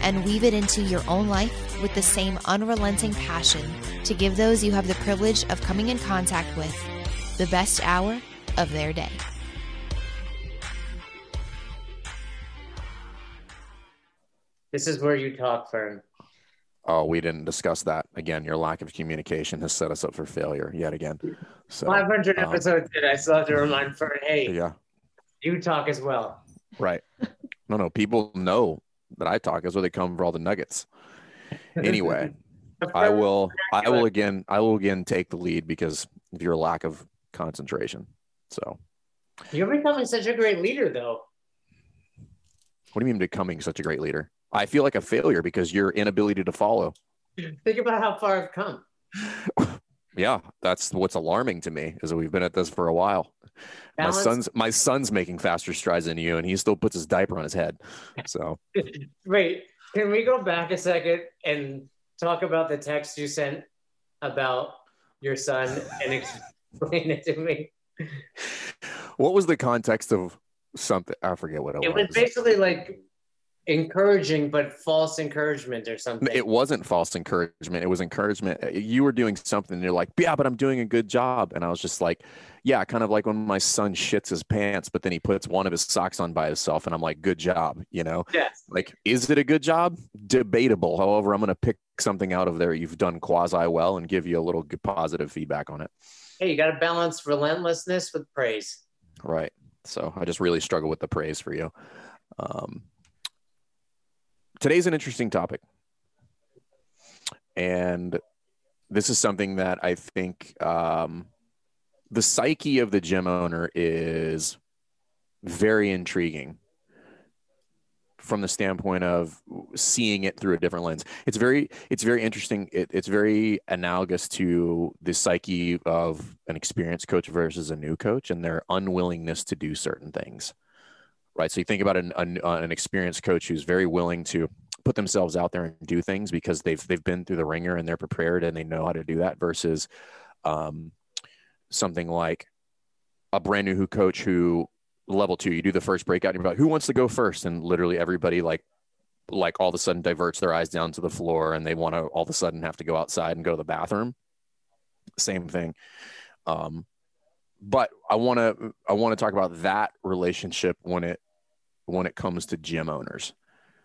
and weave it into your own life with the same unrelenting passion to give those you have the privilege of coming in contact with the best hour of their day. This is where you talk, Fern. Oh, we didn't discuss that. Again, your lack of communication has set us up for failure yet again. So 500 um, episodes in, I still have to remind Fern, hey, yeah, you talk as well. right. No, no, people know that I talk. That's where they come for all the nuggets. Anyway, I will I will again I will again take the lead because of your lack of concentration. So You're becoming such a great leader, though. what do you mean becoming such a great leader? I feel like a failure because your inability to follow. Think about how far I've come. Yeah, that's what's alarming to me is that we've been at this for a while. Balance- My son's my son's making faster strides than you, and he still puts his diaper on his head. So Wait, can we go back a second and talk about the text you sent about your son and explain it to me? what was the context of something? I forget what it, It was It was. basically like encouraging, but false encouragement or something. It wasn't false encouragement. It was encouragement. You were doing something. And you're like, yeah, but I'm doing a good job. And I was just like, yeah, kind of like when my son shits his pants, but then he puts one of his socks on by himself, and I'm like, good job. You know, yes. like, is it a good job? Debatable. However, I'm going to pick something out of there you've done quasi well and give you a little good positive feedback on it. Hey, you got to balance relentlessness with praise. Right. So I just really struggle with the praise for you. Um, today's an interesting topic. And this is something that I think um, the psyche of the gym owner is very intriguing from the standpoint of seeing it through a different lens. It's very, it's very interesting. It, it's very analogous to the psyche of an experienced coach versus a new coach and their unwillingness to do certain things. Right. So you think about an, an, an experienced coach who's very willing to put themselves out there and do things because they've, they've been through the ringer and they're prepared and they know how to do that versus um, something like a brand new who coach who level two, you do the first breakout and you're like, who wants to go first? And literally everybody like, like all of a sudden diverts their eyes down to the floor and they want to all of a sudden have to go outside and go to the bathroom. Same thing. Um, but I want to, I want to talk about that relationship when it, when it comes to gym owners.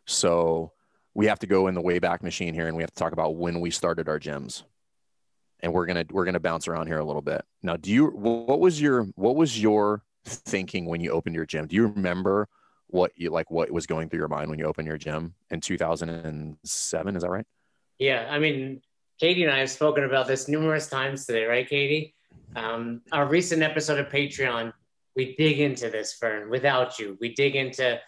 So we have to go in the wayback machine here and we have to talk about when we started our gyms and we're to, we're to bounce around here a little bit. Now, do you, what was your, what was your thinking when you opened your gym? Do you remember what you like what was going through your mind when you opened your gym in 2007? Is that right? Yeah, I mean, Katie and I have spoken about this numerous times today, right, Katie? Um, our recent episode of Patreon, we dig into this, Fern, without you. We dig into,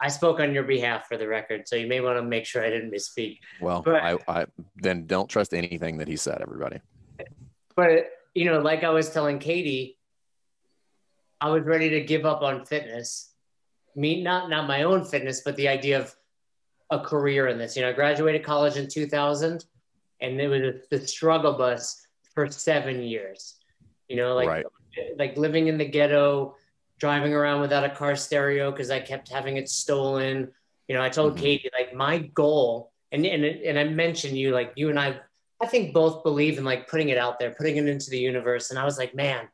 I spoke on your behalf for the record, so you may want to make sure I didn't misspeak. Well, But- I, I then don't trust anything that he said, everybody. But, you know, like I was telling Katie, I was ready to give up on fitness. Me, not not my own fitness, but the idea of a career in this. You know, I graduated college in 2000, and it was the struggle bus for seven years. You know, like Right. Like living in the ghetto, driving around without a car stereo because I kept having it stolen. You know, I told Mhm. Katie like my goal, and and and I mentioned you like you and I, I think both believe in like putting it out there, putting it into the universe. And I was like, man,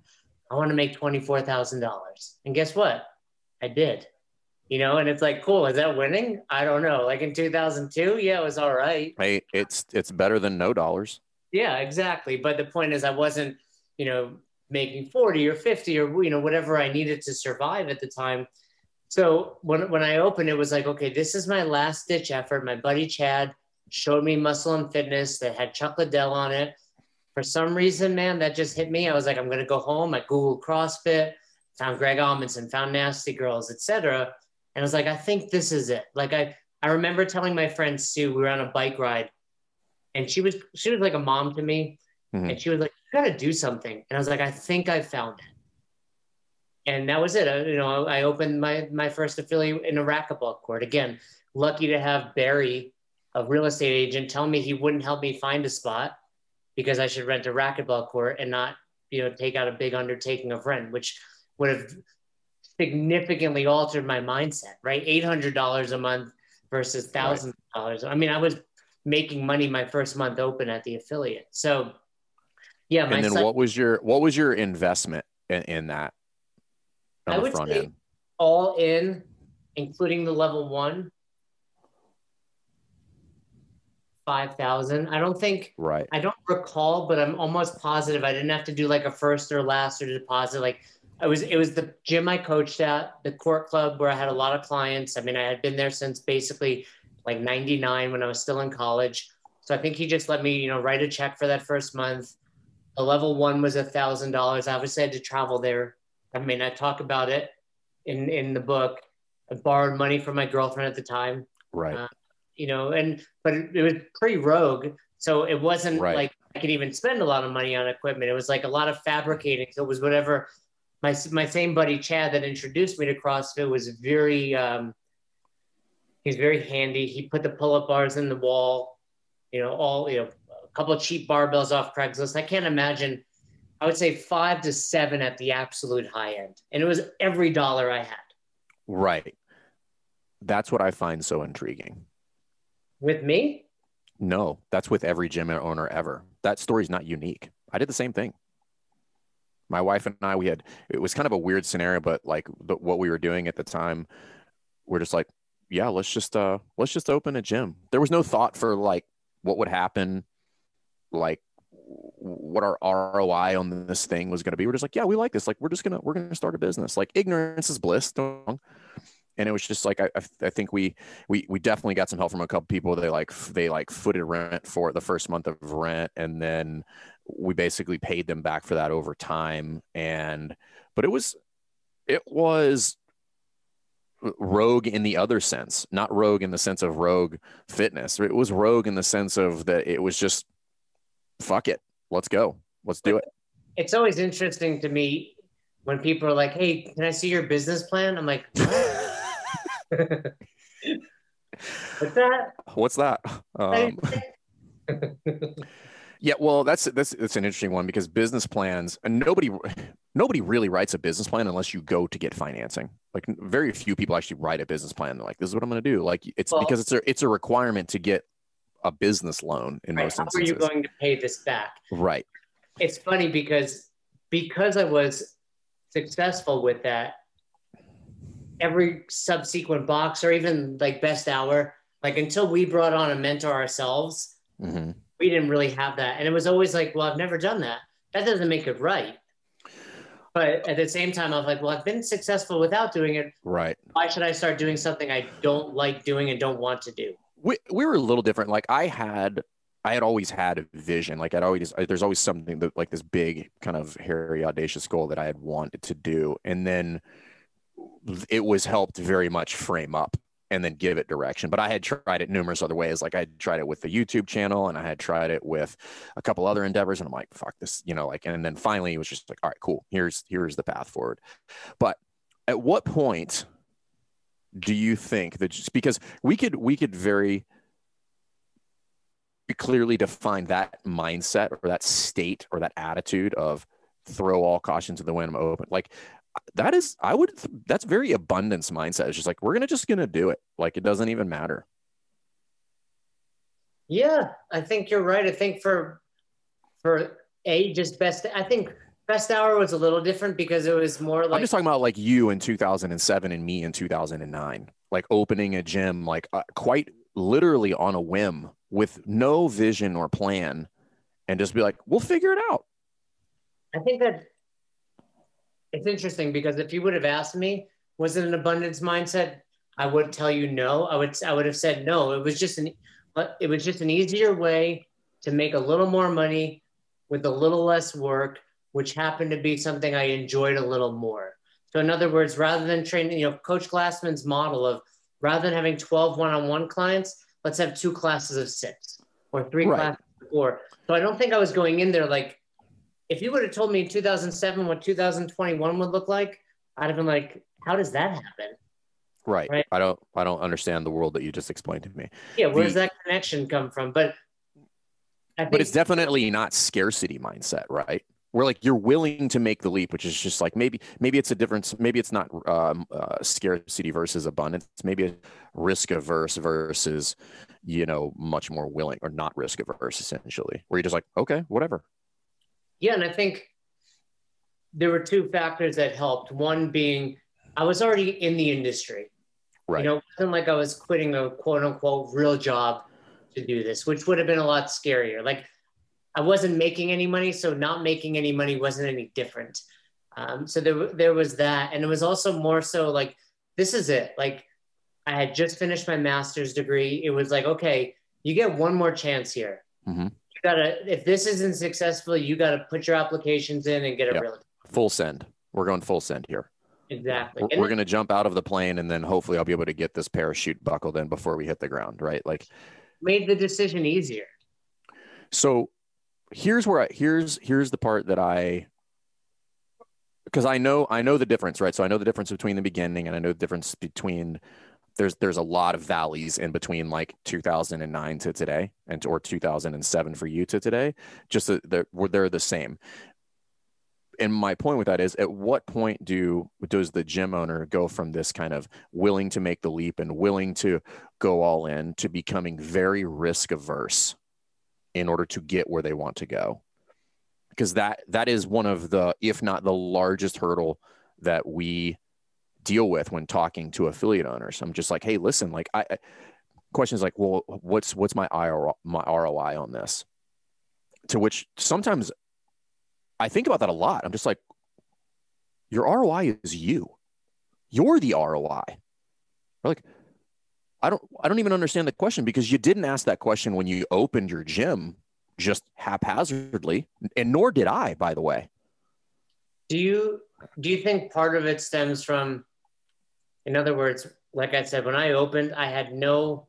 I want to make twenty four thousand dollars. And guess what? I did. You know, and it's like, cool. Is that winning? I don't know. Like in 2002, yeah, it was all right. Hey, it's it's better than no dollars. Yeah, exactly. But the point is, I wasn't, you know, making 40 or 50 or, you know, whatever I needed to survive at the time. So when, when I opened, it was like, okay, this is my last ditch effort. My buddy Chad showed me Muscle and Fitness that had Chuck Liddell on it. For some reason, man, that just hit me. I was like, I'm going to go home. I Googled CrossFit, found Greg Amundson, found Nasty Girls, etc. And I was like, I think this is it. Like I, I remember telling my friend Sue, we were on a bike ride and she was she was like a mom to me Mm-hmm. And she was like, "You got to do something." And I was like, "I think I found it." And that was it. I, you know, I opened my my first affiliate in a racquetball court. Again, lucky to have Barry, a real estate agent, tell me he wouldn't help me find a spot because I should rent a racquetball court and not, you know, take out a big undertaking of rent, which would have significantly altered my mindset. Right, eight hundred dollars a month versus thousands of dollars. I mean, I was making money my first month open at the affiliate. So yeah. and then son, what was your what was your investment in, in that? I would say end? all in, including the level one, five thousand. I don't think. Right. I don't recall, but I'm almost positive I didn't have to do like a first or last or deposit. Like I was, it was the gym I coached at, the court club where I had a lot of clients. I mean, I had been there since basically like 99 when I was still in college. So I think he just let me, you know, write a check for that first month. The level one was a thousand dollars. I obviously had to travel there. I mean, I talk about it in in the book. I borrowed money from my girlfriend at the time. Right. Uh, you know, and but it, it was pretty rogue. So it wasn't right. like I could even spend a lot of money on equipment. It was like a lot of fabricating. So it was whatever my my same buddy Chad that introduced me to CrossFit was very um, he's very handy. He put the pull up bars in the wall, you know, all you know, couple of cheap barbells off Craigslist. I can't imagine. I would say five to seven at the absolute high end, and it was every dollar I had. Right. That's what I find so intriguing. With me? No, that's with every gym owner ever. That story's not unique. I did the same thing my wife and I, we had, it was kind of a weird scenario, but like the, what we were doing at the time, we're just like, yeah, let's just, uh, let's just open a gym. There was no thought for like what would happen, like what our ROI on this thing was going to be. We're just like, yeah, we like this. Like, we're just to, we're to start a business. Like ignorance is bliss. And it was just like, I, I think we, we, we definitely got some help from a couple people. They like, they like footed rent for the first month of rent. And then we basically paid them back for that over time and but it was it was rogue in the other sense not rogue in the sense of rogue fitness it was rogue in the sense of that it was just fuck it. Let's go. Let's do it. It's always interesting to me when people are like hey can i see your business plan? I'm like what's that? What's that? Um, Yeah, well, that's that's that's an interesting one because business plans and nobody nobody really writes a business plan unless you go to get financing. Like very few people actually write a business plan. They're like, "This is what I'm going to do." Like it's well, because it's a it's a requirement to get a business loan in right. most How instances. How are you going to pay this back? Right. It's funny because because I was successful with that, every subsequent box or even like best hour, like until we brought on a mentor ourselves. Mm-hmm we didn't really have that. And it was always like, well, I've never done that. That doesn't make it right. But at the same time, I was like, well, I've been successful without doing it. Right. Why should I start doing something I don't like doing and don't want to do? We, we were a little different. Like I had, I had always had a vision. Like I'd always, there's always something that like this big kind of hairy, audacious goal that I had wanted to do. And then it was helped very much frame up and then give it direction. But I had tried it numerous other ways. Like I tried it with the YouTube channel and I had tried it with a couple other endeavors. And I'm like, fuck this, you know, like, and then finally it was just like, all right, cool. Here's, here's the path forward. But at what point do you think that just because we could, we could very clearly define that mindset or that state or that attitude of throw all caution to the wind, I'm open. Like that is i would that's very abundance mindset. It's just like we're gonna just gonna do it. Like it doesn't even matter. Yeah i think you're right. I think for for a just best i think best hour was a little different because it was more like i'm just talking about like you in 2007 and me in 2009 like opening a gym like uh, quite literally on a whim with no vision or plan and just be like we'll figure it out i think that it's interesting because if you would have asked me, was it an abundance mindset? I would tell you no. I would I would have said no. It was just an it was just an easier way to make a little more money with a little less work, which happened to be something I enjoyed a little more. So in other words, rather than training, you know, Coach Glassman's model of rather than having 12 one-on-one clients, let's have two classes of six or three right. classes of before. So I don't think I was going in there like, if you would have told me in 2007 what 2021 would look like, I'd have been like, how does that happen? Right. Right. I don't I don't understand the world that you just explained to me. Yeah, where does that connection come from? But I think But it's definitely not scarcity mindset, right? Where like you're willing to make the leap, which is just like maybe maybe it's a difference. Maybe it's not um, uh, scarcity versus abundance. Maybe a risk averse versus you know much more willing or not risk averse essentially. Where you're just like okay, whatever. Yeah, and I think there were two factors that helped. One being I was already in the industry. Right. You know, it wasn't like I was quitting a quote unquote real job to do this, which would have been a lot scarier. Like I wasn't making any money, so not making any money wasn't any different. Um, so there, there was that, and it was also more so like this is it. Like I had just finished my master's degree. It was like okay, you get one more chance here. Mhm. You gotta if this isn't successful, you gotta put your applications in and get a Yep. real Full send. We're going full send here. exactly. We're, we're going to jump out of the plane and then hopefully I'll be able to get this parachute buckled in before we hit the ground, right? Like made the decision easier. so here's where I, here's here's the part that I because I know I know the difference, right? So I know the difference between the beginning and I know the difference between there's there's a lot of valleys in between like 2009 to today and or 2007 for you to today just that they're they're the same and my point with that is at what point do does the gym owner go from this kind of willing to make the leap and willing to go all in to becoming very risk averse in order to get where they want to go. Because that that is one of the if not the largest hurdle that we deal with when talking to affiliate owners. I'm just like hey listen like i I- questions like well what's what's my IRO, my roi on this? To which sometimes i think about that a lot. I'm just like your roi is you. You're the roi Or like i don't i don't even understand the question because you didn't ask that question when you opened your gym just haphazardly and nor did i by the way Do you do you think part of it stems from, in other words, like I said, when I opened, I had no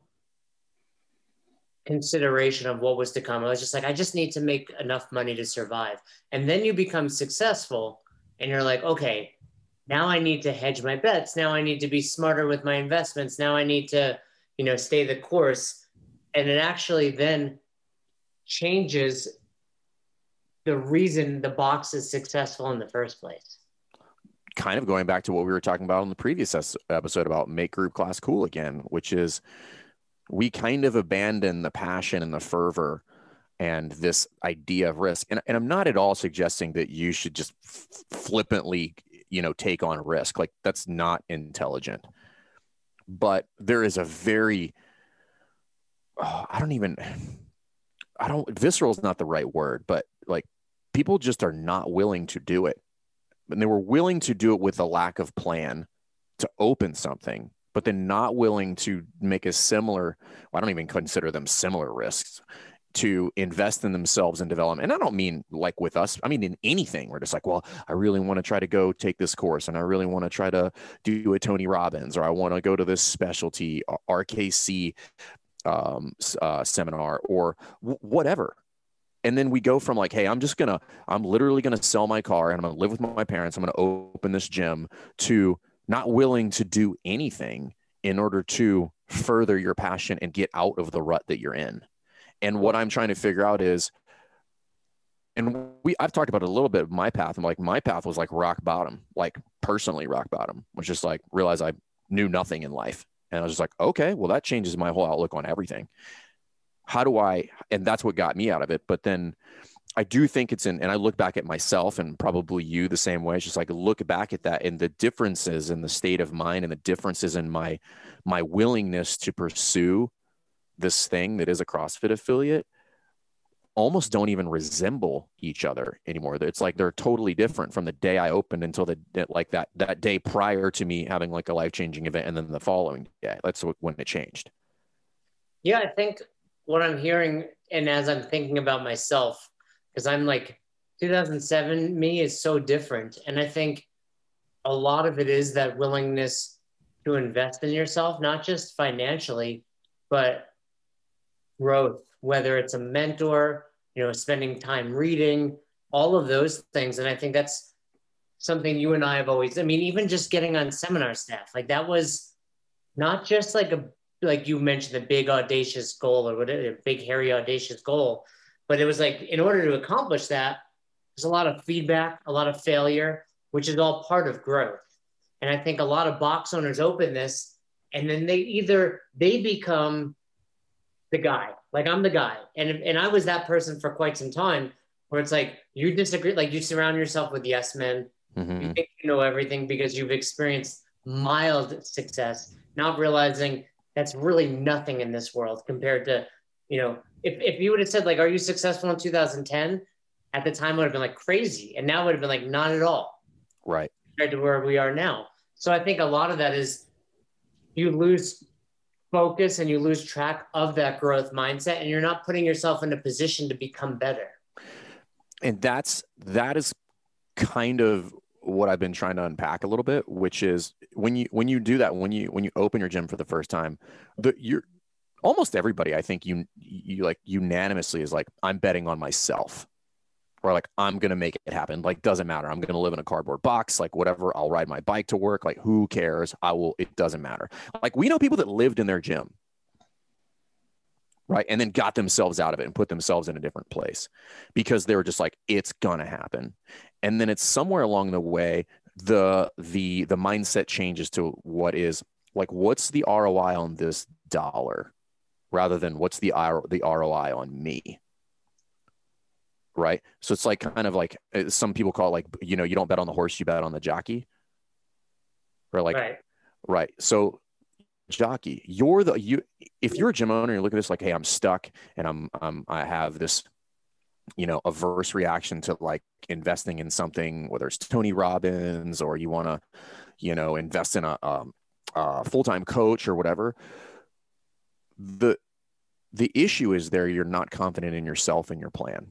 consideration of what was to come. I was just like, I just need to make enough money to survive. And then you become successful and you're like, okay, now I need to hedge my bets. Now I need to be smarter with my investments. Now I need to, you know, stay the course. And it actually then changes the reason the box is successful in the first place. kind of going back to what we were talking about on the previous episode about make group class cool again, which is we kind of abandon the passion and the fervor and this idea of risk. And, and I'm not at all suggesting that you should just f- flippantly, you know, take on risk. Like that's not intelligent. But there is a very, oh, I don't even, I don't, visceral is not the right word, but like people just are not willing to do it and they were willing to do it with a lack of plan to open something, but then not willing to make a similar, well, I don't even consider them similar risks to invest in themselves in development. And I don't mean like with us, I mean in anything. We're just like, well, I really want to try to go take this course and I really want to try to do a Tony Robbins or I want to go to this specialty uh, RKC um, uh, seminar or w- whatever and then we go from like hey i'm just gonna i'm literally gonna sell my car and i'm gonna live with my parents i'm gonna open this gym to not willing to do anything in order to further your passion and get out of the rut that you're in and what i'm trying to figure out is and we i've talked about a little bit of my path and like my path was like rock bottom like personally rock bottom was just like realize i knew nothing in life and i was just like okay well that changes my whole outlook on everything how do I, and that's what got me out of it. But then I do think it's in, and I look back at myself and probably you the same way. It's just like look back at that and the differences in the state of mind and the differences in my, my willingness to pursue this thing that is a CrossFit affiliate almost don't even resemble each other anymore. It's like they're totally different from the day I opened until the like that that day prior to me having like a life changing event, and then the following day. That's when it changed. Yeah, I think what I'm hearing, and as I'm thinking about myself, because I'm like 2007, me is so different. And I think a lot of it is that willingness to invest in yourself, not just financially, but growth, whether it's a mentor, you know, spending time reading, all of those things. And I think that's something you and I have always, I mean, even just getting on seminar staff, like that was not just like a, like you mentioned, the big audacious goal or whatever, a big, hairy, audacious goal. But it was like, in order to accomplish that, there's a lot of feedback, a lot of failure, which is all part of growth. And I think a lot of box owners open this and then they either they become the guy. Like i'm the guy. And and i was that person for quite some time where it's like you disagree like you surround yourself with yes men. Mm-hmm. you think you know everything because you've experienced mild success not realizing that's really nothing in this world compared to you know if, if you would have said like are you successful in 2010 at the time would have been like crazy. And now would have been like not at all right. compared to where we are now. So i think a lot of that is you lose focus and you lose track of that growth mindset and you're not putting yourself in a position to become better. And that's that is kind of what I've been trying to unpack a little bit, which is when you when you do that, when you when you open your gym for the first time, the you're almost everybody I think you you like unanimously is like I'm betting on myself or like i'm gonna make it happen. Like doesn't matter. I'm gonna live in a cardboard box. Like whatever. I'll ride my bike to work. Like who cares? I will it doesn't matter. Like we know people that lived in their gym. Right? And then got themselves out of it and put themselves in a different place because they were just like it's gonna happen. And then it's somewhere along the way the the the mindset changes to what is like what's the roi on this dollar rather than what's the the roi on me right? So it's like kind of like uh, some people call it like you know you don't bet on the horse, you bet on the jockey, or like right. right. So jockey, you're the you if you're a gym owner, and you look at this like, hey, I'm stuck and I'm um I have this you know averse reaction to like investing in something whether it's tony robbins or you want to you know invest in a, um, a full-time coach or whatever the the issue is there you're not confident in yourself and your plan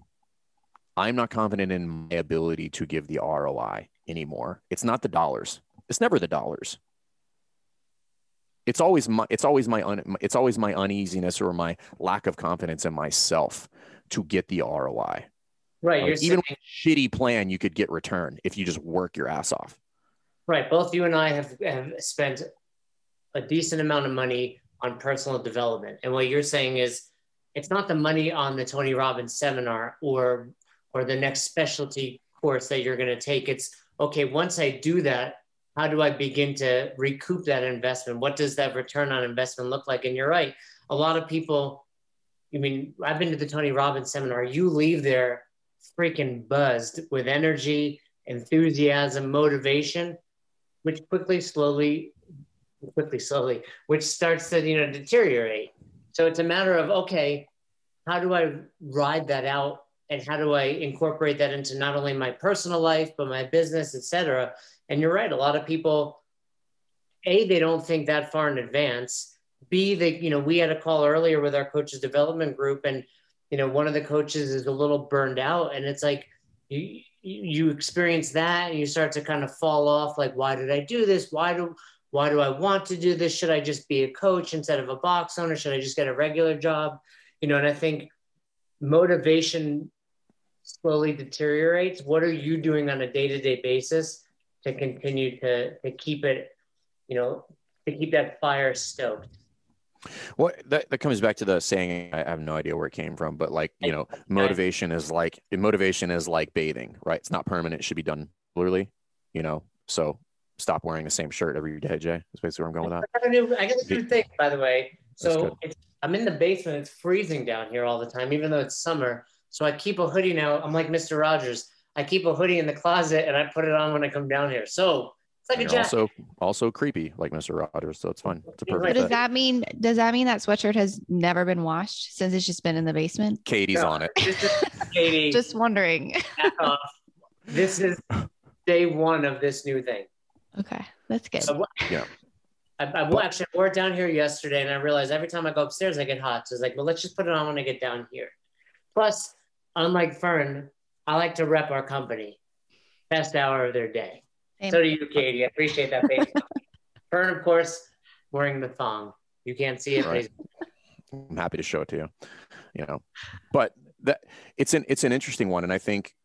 I'm not confident in my ability to give the ROI anymore. It's not the dollars. It's never the dollars. It's always my it's always my un, it's always my uneasiness or my lack of confidence in myself to get the ROI. Right. Even saying, shitty plan, you could get return if you just work your ass off. Right. Both you and I have, have spent a decent amount of money on personal development. And what you're saying is it's not the money on the Tony Robbins seminar or or the next specialty course that you're going to take. It's okay, once I do that, how do I begin to recoup that investment? What does that return on investment look like? And you're right. A lot of people, I mean, I've been to the Tony Robbins seminar. You leave there freaking buzzed with energy, enthusiasm, motivation, which quickly, slowly, quickly, slowly, which starts to, you know, deteriorate. So it's a matter of, okay, how do I ride that out and how do I incorporate that into not only my personal life but my business, etc. And you're right, a lot of people, a they don't think that far in advance. B they you know we had a call earlier with our coaches development group, and you know one of the coaches is a little burned out, and it's like you you experience that and you start to kind of fall off like why did i do this why do why do i want to do this should i just be a coach instead of a box owner should i just get a regular job you know and i think motivation slowly deteriorates, what are you doing on a day-to-day basis to continue to, to keep it, you know, to keep that fire stoked? Well, that, that comes back to the saying, I have no idea where it came from, but like, you know, motivation is like, motivation is like bathing, right? It's not permanent. It should be done literally, you know? So stop wearing the same shirt every day, Jay. That's basically where I'm going with that. I got a new, I got a new thing, by the way. So I'm in the basement. It's freezing down here all the time, even though it's summer. So I keep a hoodie now. I'm like Mr. Rogers. I keep a hoodie in the closet and I put it on when I come down here. So it's like and a jacket. Also, also creepy like Mr. Rogers. So it's fine. It's a perfect. But does that mean does that mean that sweatshirt has never been washed since it's just been in the basement? Katie's no, on it. Katie. just wondering. this is day one of this new thing. Okay, that's good. So, yeah. I, I actually wore it down here yesterday, and I realized every time I go upstairs, I get hot. So it's like, well, let's just put it on when I get down here. Plus, unlike Fern, I like to rep our company. Best hour of their day. Same. So do you, Katie. I appreciate that. Fern, of course, wearing the thong. You can't see it. Right. I'm happy to show it to you. You know, but that it's an it's an interesting one, and I think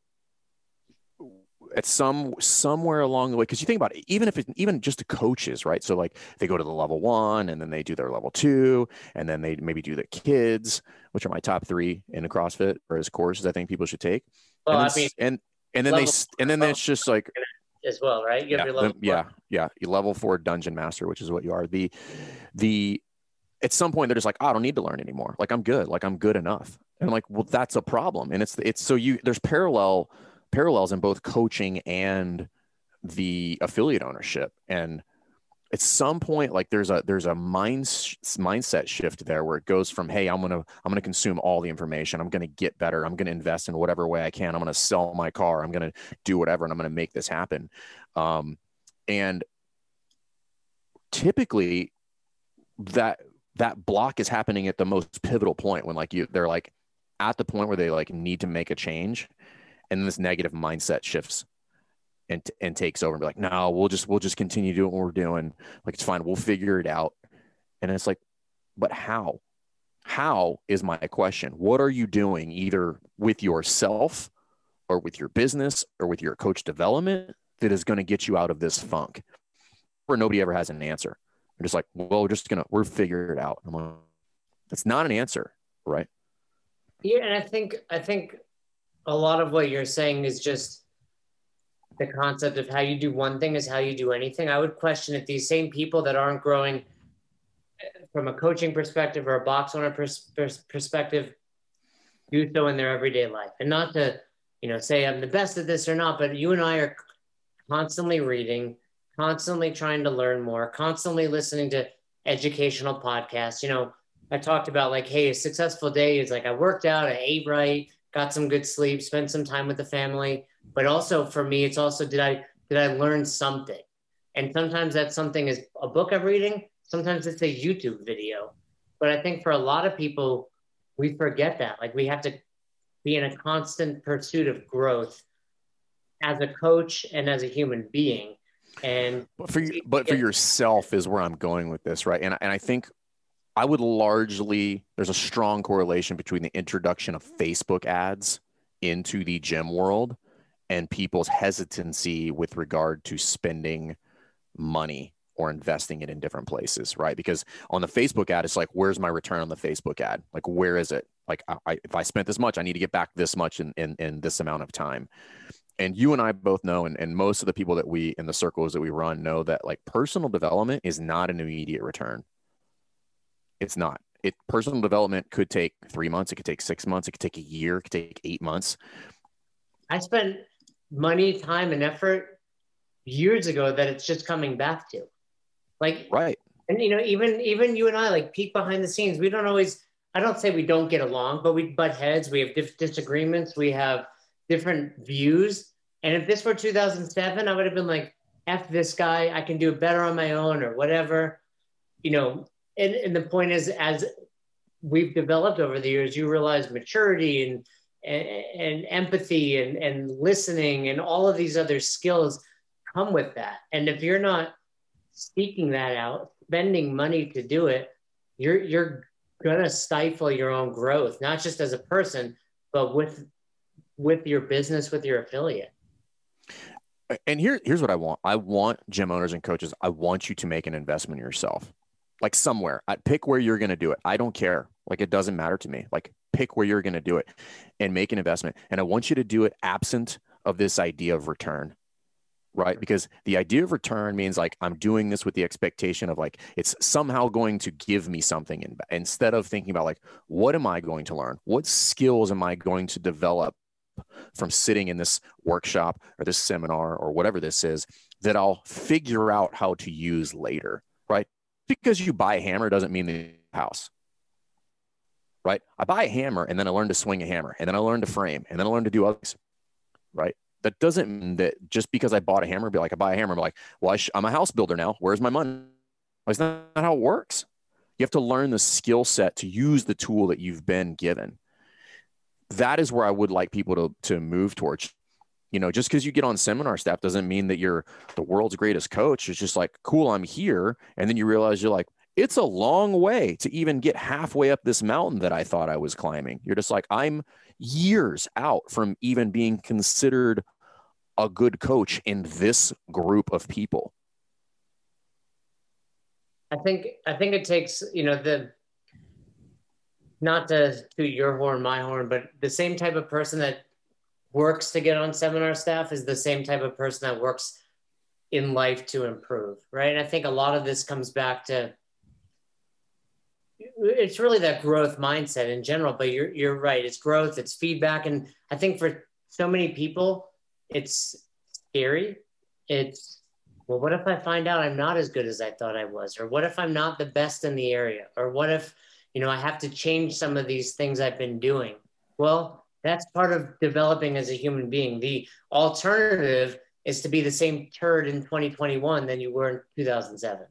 at some somewhere along the way because you think about it even if it even just the coaches right? So like they go to the level one and then they do their level two and then they maybe do the kids which are my top three in the crossfit or as courses i think people should take. Well, and I then, mean, and and then they and then it's just like as well, right? You yeah, your level the- yeah yeah you level four dungeon master which is what you are. The the at some point they're just like "Oh, i don't need to learn anymore. Like i'm good. Like i'm good enough. And i'm like well that's a problem. And it's it's so you there's parallel parallels in both coaching and the affiliate ownership. And at some point like there's a there's a mind mindset shift there where it goes from hey i'm gonna i'm gonna consume all the information. I'm gonna get better. I'm gonna invest in whatever way i can. I'm gonna sell my car. I'm gonna do whatever and i'm gonna make this happen. Um, and typically that that block is happening at the most pivotal point when like you they're like at the point where they like need to make a change and then this negative mindset shifts and and takes over and be like no we'll just we'll just continue doing what we're doing. Like it's fine. We'll figure it out. And it's like but how? How is my question. What are you doing either with yourself or with your business or with your coach development that is going to get you out of this funk? Where nobody ever has an answer. They're just like well we're just gonna we're figure it out. I'm like, that's not an answer right? Yeah, and I think I think a lot of what you're saying is just the concept of how you do one thing is how you do anything. I would question if these same people that aren't growing from a coaching perspective or a box owner pers- pers- perspective do so in their everyday life. And not to, you know, say I'm the best at this or not, but you and I are constantly reading, constantly trying to learn more, constantly listening to educational podcasts. You know, I talked about like, hey, a successful day is like I worked out, I ate right, got some good sleep, spent some time with the family. But also for me, it's also did I did I learn something? And sometimes that something is a book I'm reading, sometimes it's a YouTube video. But I think for a lot of people, we forget that. Like we have to be in a constant pursuit of growth as a coach and as a human being. And But for you, but for yourself is where I'm going with this, right? And and I think I would largely there's a strong correlation between the introduction of Facebook ads into the gym world and people's hesitancy with regard to spending money or investing it in different places, right? Because on the Facebook ad, it's like, where's my return on the Facebook ad? Like, where is it? Like, I, if I spent this much, I need to get back this much in, in, in this amount of time. And you and I both know, and, and most of the people that we in the circles that we run know that like personal development is not an immediate return. It's not. It personal development could take three months, it could take six months, it could take a year, it could take eight months. I spent money, time, and effort years ago that it's just coming back to. Like, Right. and you know, even even you and I, like peek behind the scenes. We don't always. I don't say we don't get along, but we butt heads. We have diff- disagreements. We have different views. And if this were 2007, I would have been like, "F this guy. I can do it better on my own, or whatever." You know. And, and the point is, as we've developed over the years, you realize maturity and and, and empathy and, and listening and all of these other skills come with that. And if you're not seeking that out, spending money to do it, you're you're gonna stifle your own growth, not just as a person, but with with your business, with your affiliate. And here, here's what I want. I want gym owners and coaches. I want you to make an investment in yourself, like somewhere. I pick where you're going to do it. I don't care. Like it doesn't matter to me. Like pick where you're going to do it, and make an investment. And I want you to do it absent of this idea of return, right? Because the idea of return means like I'm doing this with the expectation of like it's somehow going to give me something. In, instead of thinking about like what am I going to learn? What skills am I going to develop? from sitting in this workshop or this seminar or whatever this is that I'll figure out how to use later? Because you buy a hammer doesn't mean the house, right? I buy a hammer and then I learn to swing a hammer and then I learn to frame and then I learn to do others, right? That doesn't mean that just because I bought a hammer, be like, I buy a hammer, I'm like, well, I am a house builder now. Where's my money? That's not how it works. You have to learn the skill set to use the tool that you've been given that is where I would like people to to move towards. You know, just because you get on seminar staff doesn't mean that you're the world's greatest coach. It's just like, cool, I'm here. And then you realize you're like, it's a long way to even get halfway up this mountain that I thought I was climbing. You're just like, I'm years out from even being considered a good coach in this group of people. I think I think it takes, you know, the not to toot your horn, my horn, but the same type of person that works to get on seminar staff is the same type of person that works in life to improve, right? And I think a lot of this comes back to it's really that growth mindset in general, but you're you're right. It's growth, it's feedback. And I think for so many people, it's scary. It's well, what if I find out I'm not as good as I thought I was? Or what if I'm not the best in the area? Or what if, you know, I have to change some of these things I've been doing? Well, that's part of developing as a human being. The alternative is to be the same turd in 2021 than you were in 2007.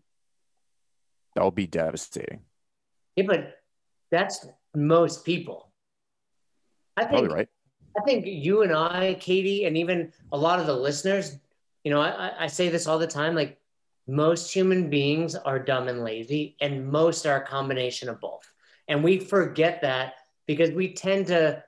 That will be devastating. Yeah, but that's most people. I think Probably right. I think you and I, Katie, and even a lot of the listeners, you know, I, I say this all the time like most human beings are dumb and lazy, and most are a combination of both. And we forget that because we tend to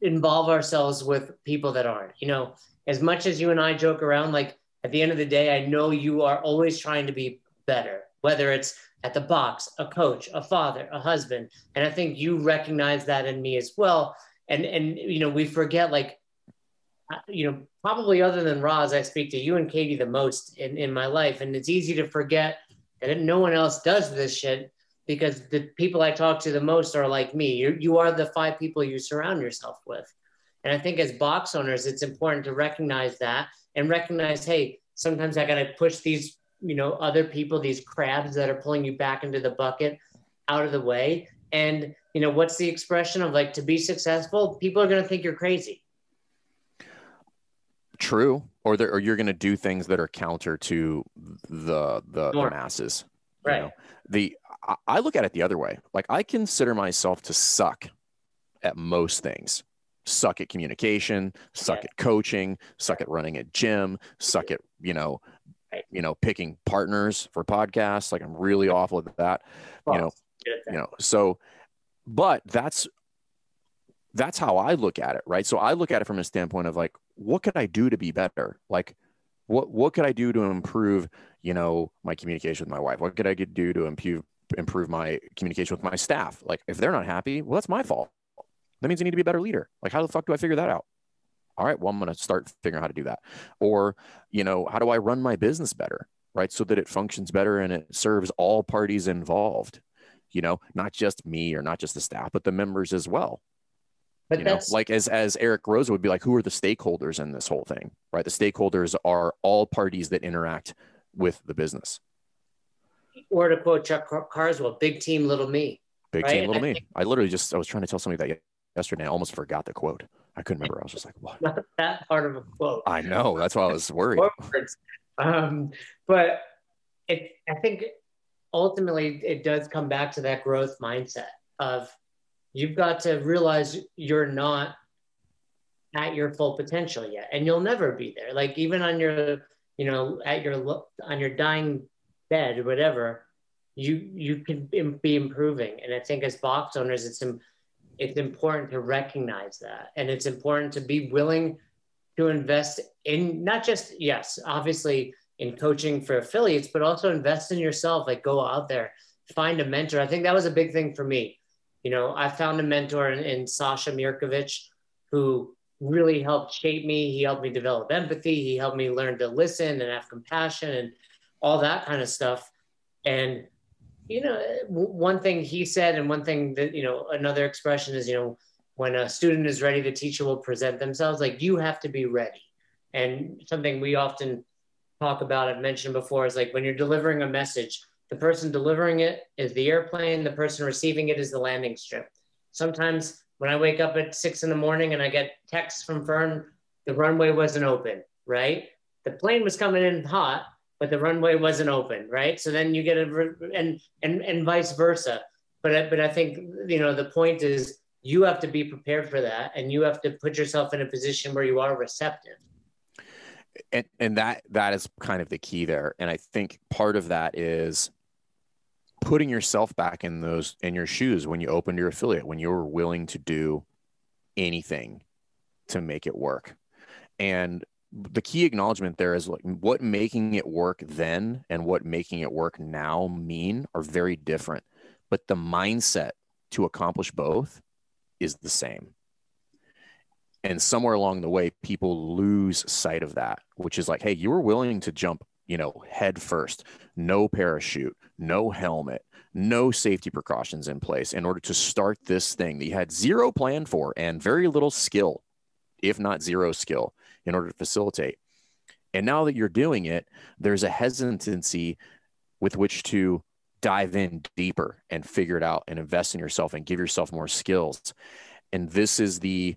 involve ourselves with people that aren't. You know, as much as you and I joke around, like at the end of the day, I know you are always trying to be better, whether it's at the box, a coach, a father, a husband. And I think you recognize that in me as well. And and you know, we forget like uh, you know, probably other than Roz, I speak to you and Katie the most in, in my life. And it's easy to forget that no one else does this shit because the people I talk to the most are like me. You, you are the five people you surround yourself with. And I think as box owners, it's important to recognize that and recognize, hey, sometimes I got to push these you know other people these crabs that are pulling you back into the bucket out of the way and you know what's the expression of like to be successful people are going to think you're crazy true or or you're going to do things that are counter to the the, the masses right you know? the i look at it the other way like i consider myself to suck at most things suck at communication suck yeah. at coaching suck at running a gym suck at you know you know, picking partners for podcasts. Like I'm really awful at that. You know, you know, so but that's that's how I look at it, right? So I look at it from a standpoint of like, what could I do to be better? Like, what what could I do to improve, you know, my communication with my wife? What could I do to improve improve my communication with my staff? Like, if they're not happy, well, that's my fault. That means I need to be a better leader. Like, how the fuck do I figure that out? all right, well, I'm going to start figuring out how to do that. Or, you know, how do I run my business better, right? So that it functions better and it serves all parties involved, you know, not just me or not just the staff, but the members as well. But you know, like as as Eric Roza would be like, who are the stakeholders in this whole thing, right? The stakeholders are all parties that interact with the business. Or to quote Chuck Carswell, "Big team, little me." Big right? team, little I me. Think- I literally just I was trying to tell somebody that yesterday. I almost forgot the quote. I couldn't remember. I was just like, what? Not that part of a quote. I know. That's why I was worried. um, but it, I think ultimately it does come back to that growth mindset of you've got to realize you're not at your full potential yet and you'll never be there like even on your you know at your on your dying bed whatever you you can be improving and i think as box owners it's it's important to recognize that. And it's important to be willing to invest in not just, yes, obviously in coaching for affiliates, but also invest in yourself. Like go out there, find a mentor. I think that was a big thing for me. You know, I found a mentor in, in Sasha Mirkovich who really helped shape me. He helped me develop empathy. He helped me learn to listen and have compassion and all that kind of stuff. And you know, one thing he said, and one thing that, you know, another expression is, you know, when a student is ready, the teacher will present themselves. Like you have to be ready. And something we often talk about, I've mentioned before, is like when you're delivering a message, the person delivering it is the airplane, the person receiving it is the landing strip. Sometimes when I wake up at six in the morning and I get texts from Fern, the runway wasn't open, right? The plane was coming in hot, but the runway wasn't open, right? So then you get a and and and vice versa. But but I think you know the point is you have to be prepared for that, and you have to put yourself in a position where you are receptive. And and that that is kind of the key there. And I think part of that is putting yourself back in those in your shoes when you opened your affiliate when you were willing to do anything to make it work and the key acknowledgement there is like what making it work then and what making it work now mean are very different but the mindset to accomplish both is the same. And somewhere along the way people lose sight of that which is like hey you were willing to jump you know head first no parachute no helmet no safety precautions in place in order to start this thing that you had zero plan for and very little skill if not zero skill in order to facilitate. And now that you're doing it, there's a hesitancy with which to dive in deeper and figure it out and invest in yourself and give yourself more skills. And this is the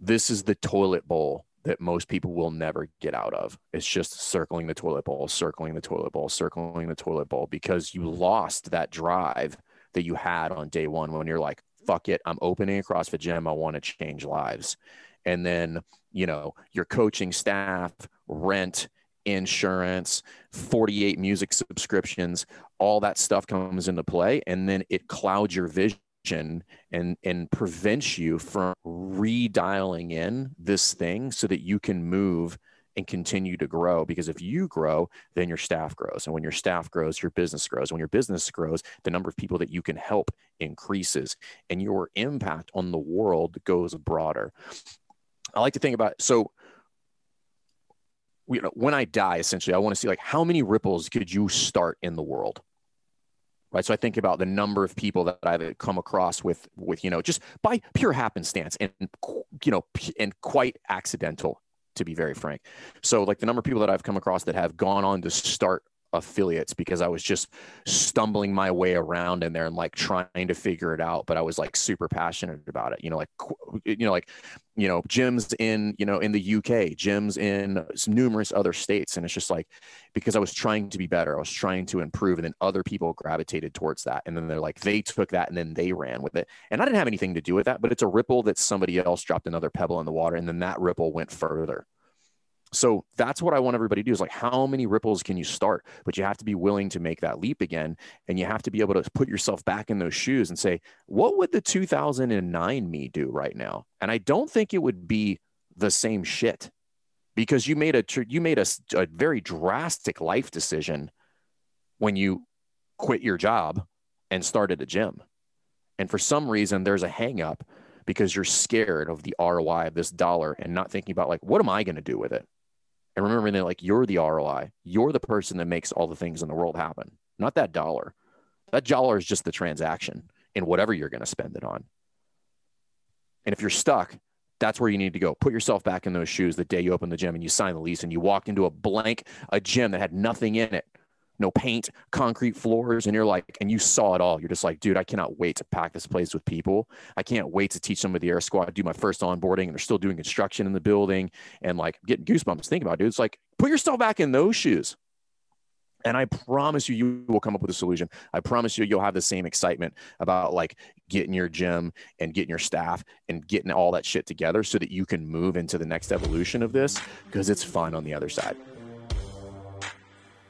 this is the toilet bowl that most people will never get out of. It's just circling the toilet bowl, circling the toilet bowl, circling the toilet bowl because you lost that drive that you had on day one when you're like, fuck it, I'm opening a CrossFit gym. I want to change lives and then you know your coaching staff rent insurance 48 music subscriptions all that stuff comes into play. And then it clouds your vision and and prevents you from redialing in this thing so that you can move and continue to grow. Because if you grow then your staff grows. And when your staff grows your business grows. When your business grows the number of people that you can help increases. And your impact on the world goes broader I like to think about so you know when I die essentially I want to see like how many ripples could you start in the world? Right so I think about the number of people that I've come across with with you know just by pure happenstance and you know and quite accidental to be very frank. So like the number of people that I've come across that have gone on to start affiliates because I was just stumbling my way around in there and like trying to figure it out. But I was like super passionate about it. You know, like you know, like you know, gyms in you know in the UK, gyms in numerous other states, and it's just like because I was trying to be better, I was trying to improve, and then other people gravitated towards that, and then they're like they took that and then they ran with it, and I didn't have anything to do with that, but it's a ripple that somebody else dropped another pebble in the water, and then that ripple went further so that's what I want everybody to do is like, how many ripples can you start? But you have to be willing to make that leap again. And you have to be able to put yourself back in those shoes and say, what would the 2009 me do right now? And I don't think it would be the same shit because you made a, you made a, a very drastic life decision when you quit your job and started a gym. And for some reason, there's a hangup because you're scared of the ROI of this dollar and not thinking about like, what am I going to do with it? And remembering that like you're the ROI, you're the person that makes all the things in the world happen, not that dollar. That dollar is just the transaction in whatever you're going to spend it on. And if you're stuck, that's where you need to go. Put yourself back in those shoes the day you open the gym and you sign the lease and you walked into a blank, a gym that had nothing in it no paint, concrete floors, and you're like, and you saw it all. You're just like, dude, I cannot wait to pack this place with people. I can't wait to teach some of the air squat, do my first onboarding, and they're still doing construction in the building and like getting goosebumps thinking about it, dude. It's like, put yourself back in those shoes. And I promise you, you will come up with a solution. I promise you, you'll have the same excitement about like getting your gym and getting your staff and getting all that shit together so that you can move into the next evolution of this because it's fun on the other side.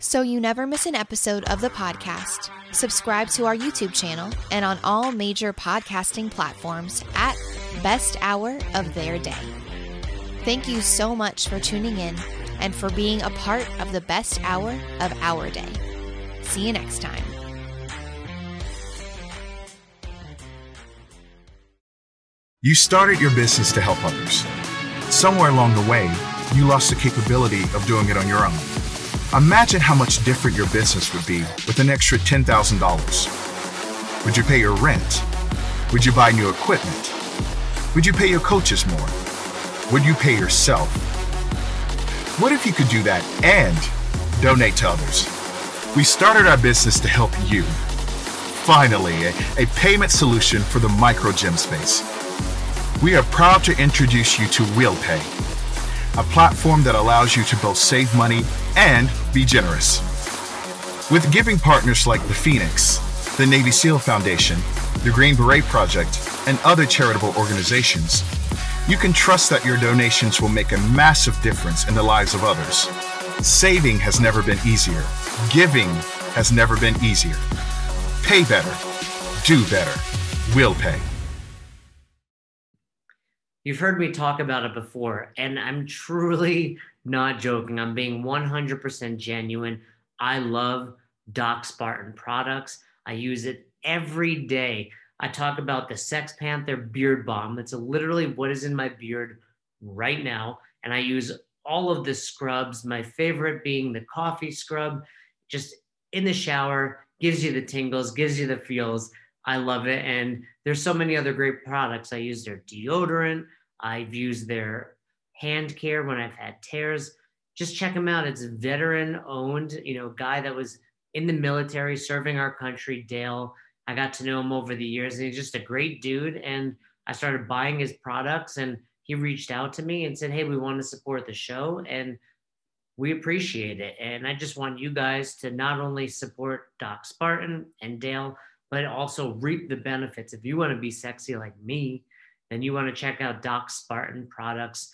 So you never miss an episode of the podcast, subscribe to our YouTube channel and on all major podcasting platforms at Best Hour of Their Day. Thank you so much for tuning in and for being a part of the best hour of our day. See you next time. You started your business to help others. Somewhere along the way, you lost the capability of doing it on your own. Imagine how much different your business would be with an extra $10,000. Would you pay your rent? Would you buy new equipment? Would you pay your coaches more? Would you pay yourself? What if you could do that and donate to others? We started our business to help you. Finally, a, a payment solution for the micro gym space. We are proud to introduce you to WheelPay a platform that allows you to both save money and be generous. With giving partners like the Phoenix, the Navy SEAL Foundation, the Green Beret Project, and other charitable organizations, you can trust that your donations will make a massive difference in the lives of others. Saving has never been easier. Giving has never been easier. Pay better. Do better. Will pay. You've heard me talk about it before, and I'm truly not joking. I'm being 100% genuine. I love Doc Spartan products. I use it every day. I talk about the Sex Panther Beard Balm. It's literally what is in my beard right now. And I use all of the scrubs, my favorite being the coffee scrub, just in the shower, gives you the tingles, gives you the feels. I love it. And there's so many other great products. I use their deodorant. I've used their hand care when I've had tears. Just check them out. It's veteran owned, you know, guy that was in the military serving our country, Dale. I got to know him over the years and he's just a great dude. And I started buying his products and he reached out to me and said, Hey, we want to support the show and we appreciate it. And I just want you guys to not only support Doc Spartan and Dale, but also reap the benefits. If you want to be sexy like me, then you want to check out Doc Spartan products.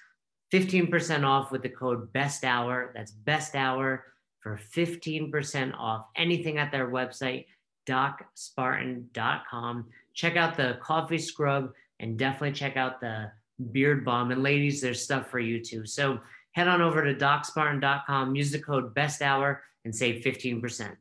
15% off with the code best hour. That's best hour for 15% off anything at their website, docspartan.com. Check out the coffee scrub and definitely check out the beard balm. And ladies, there's stuff for you too. So head on over to docspartan.com, use the code best hour and save 15%.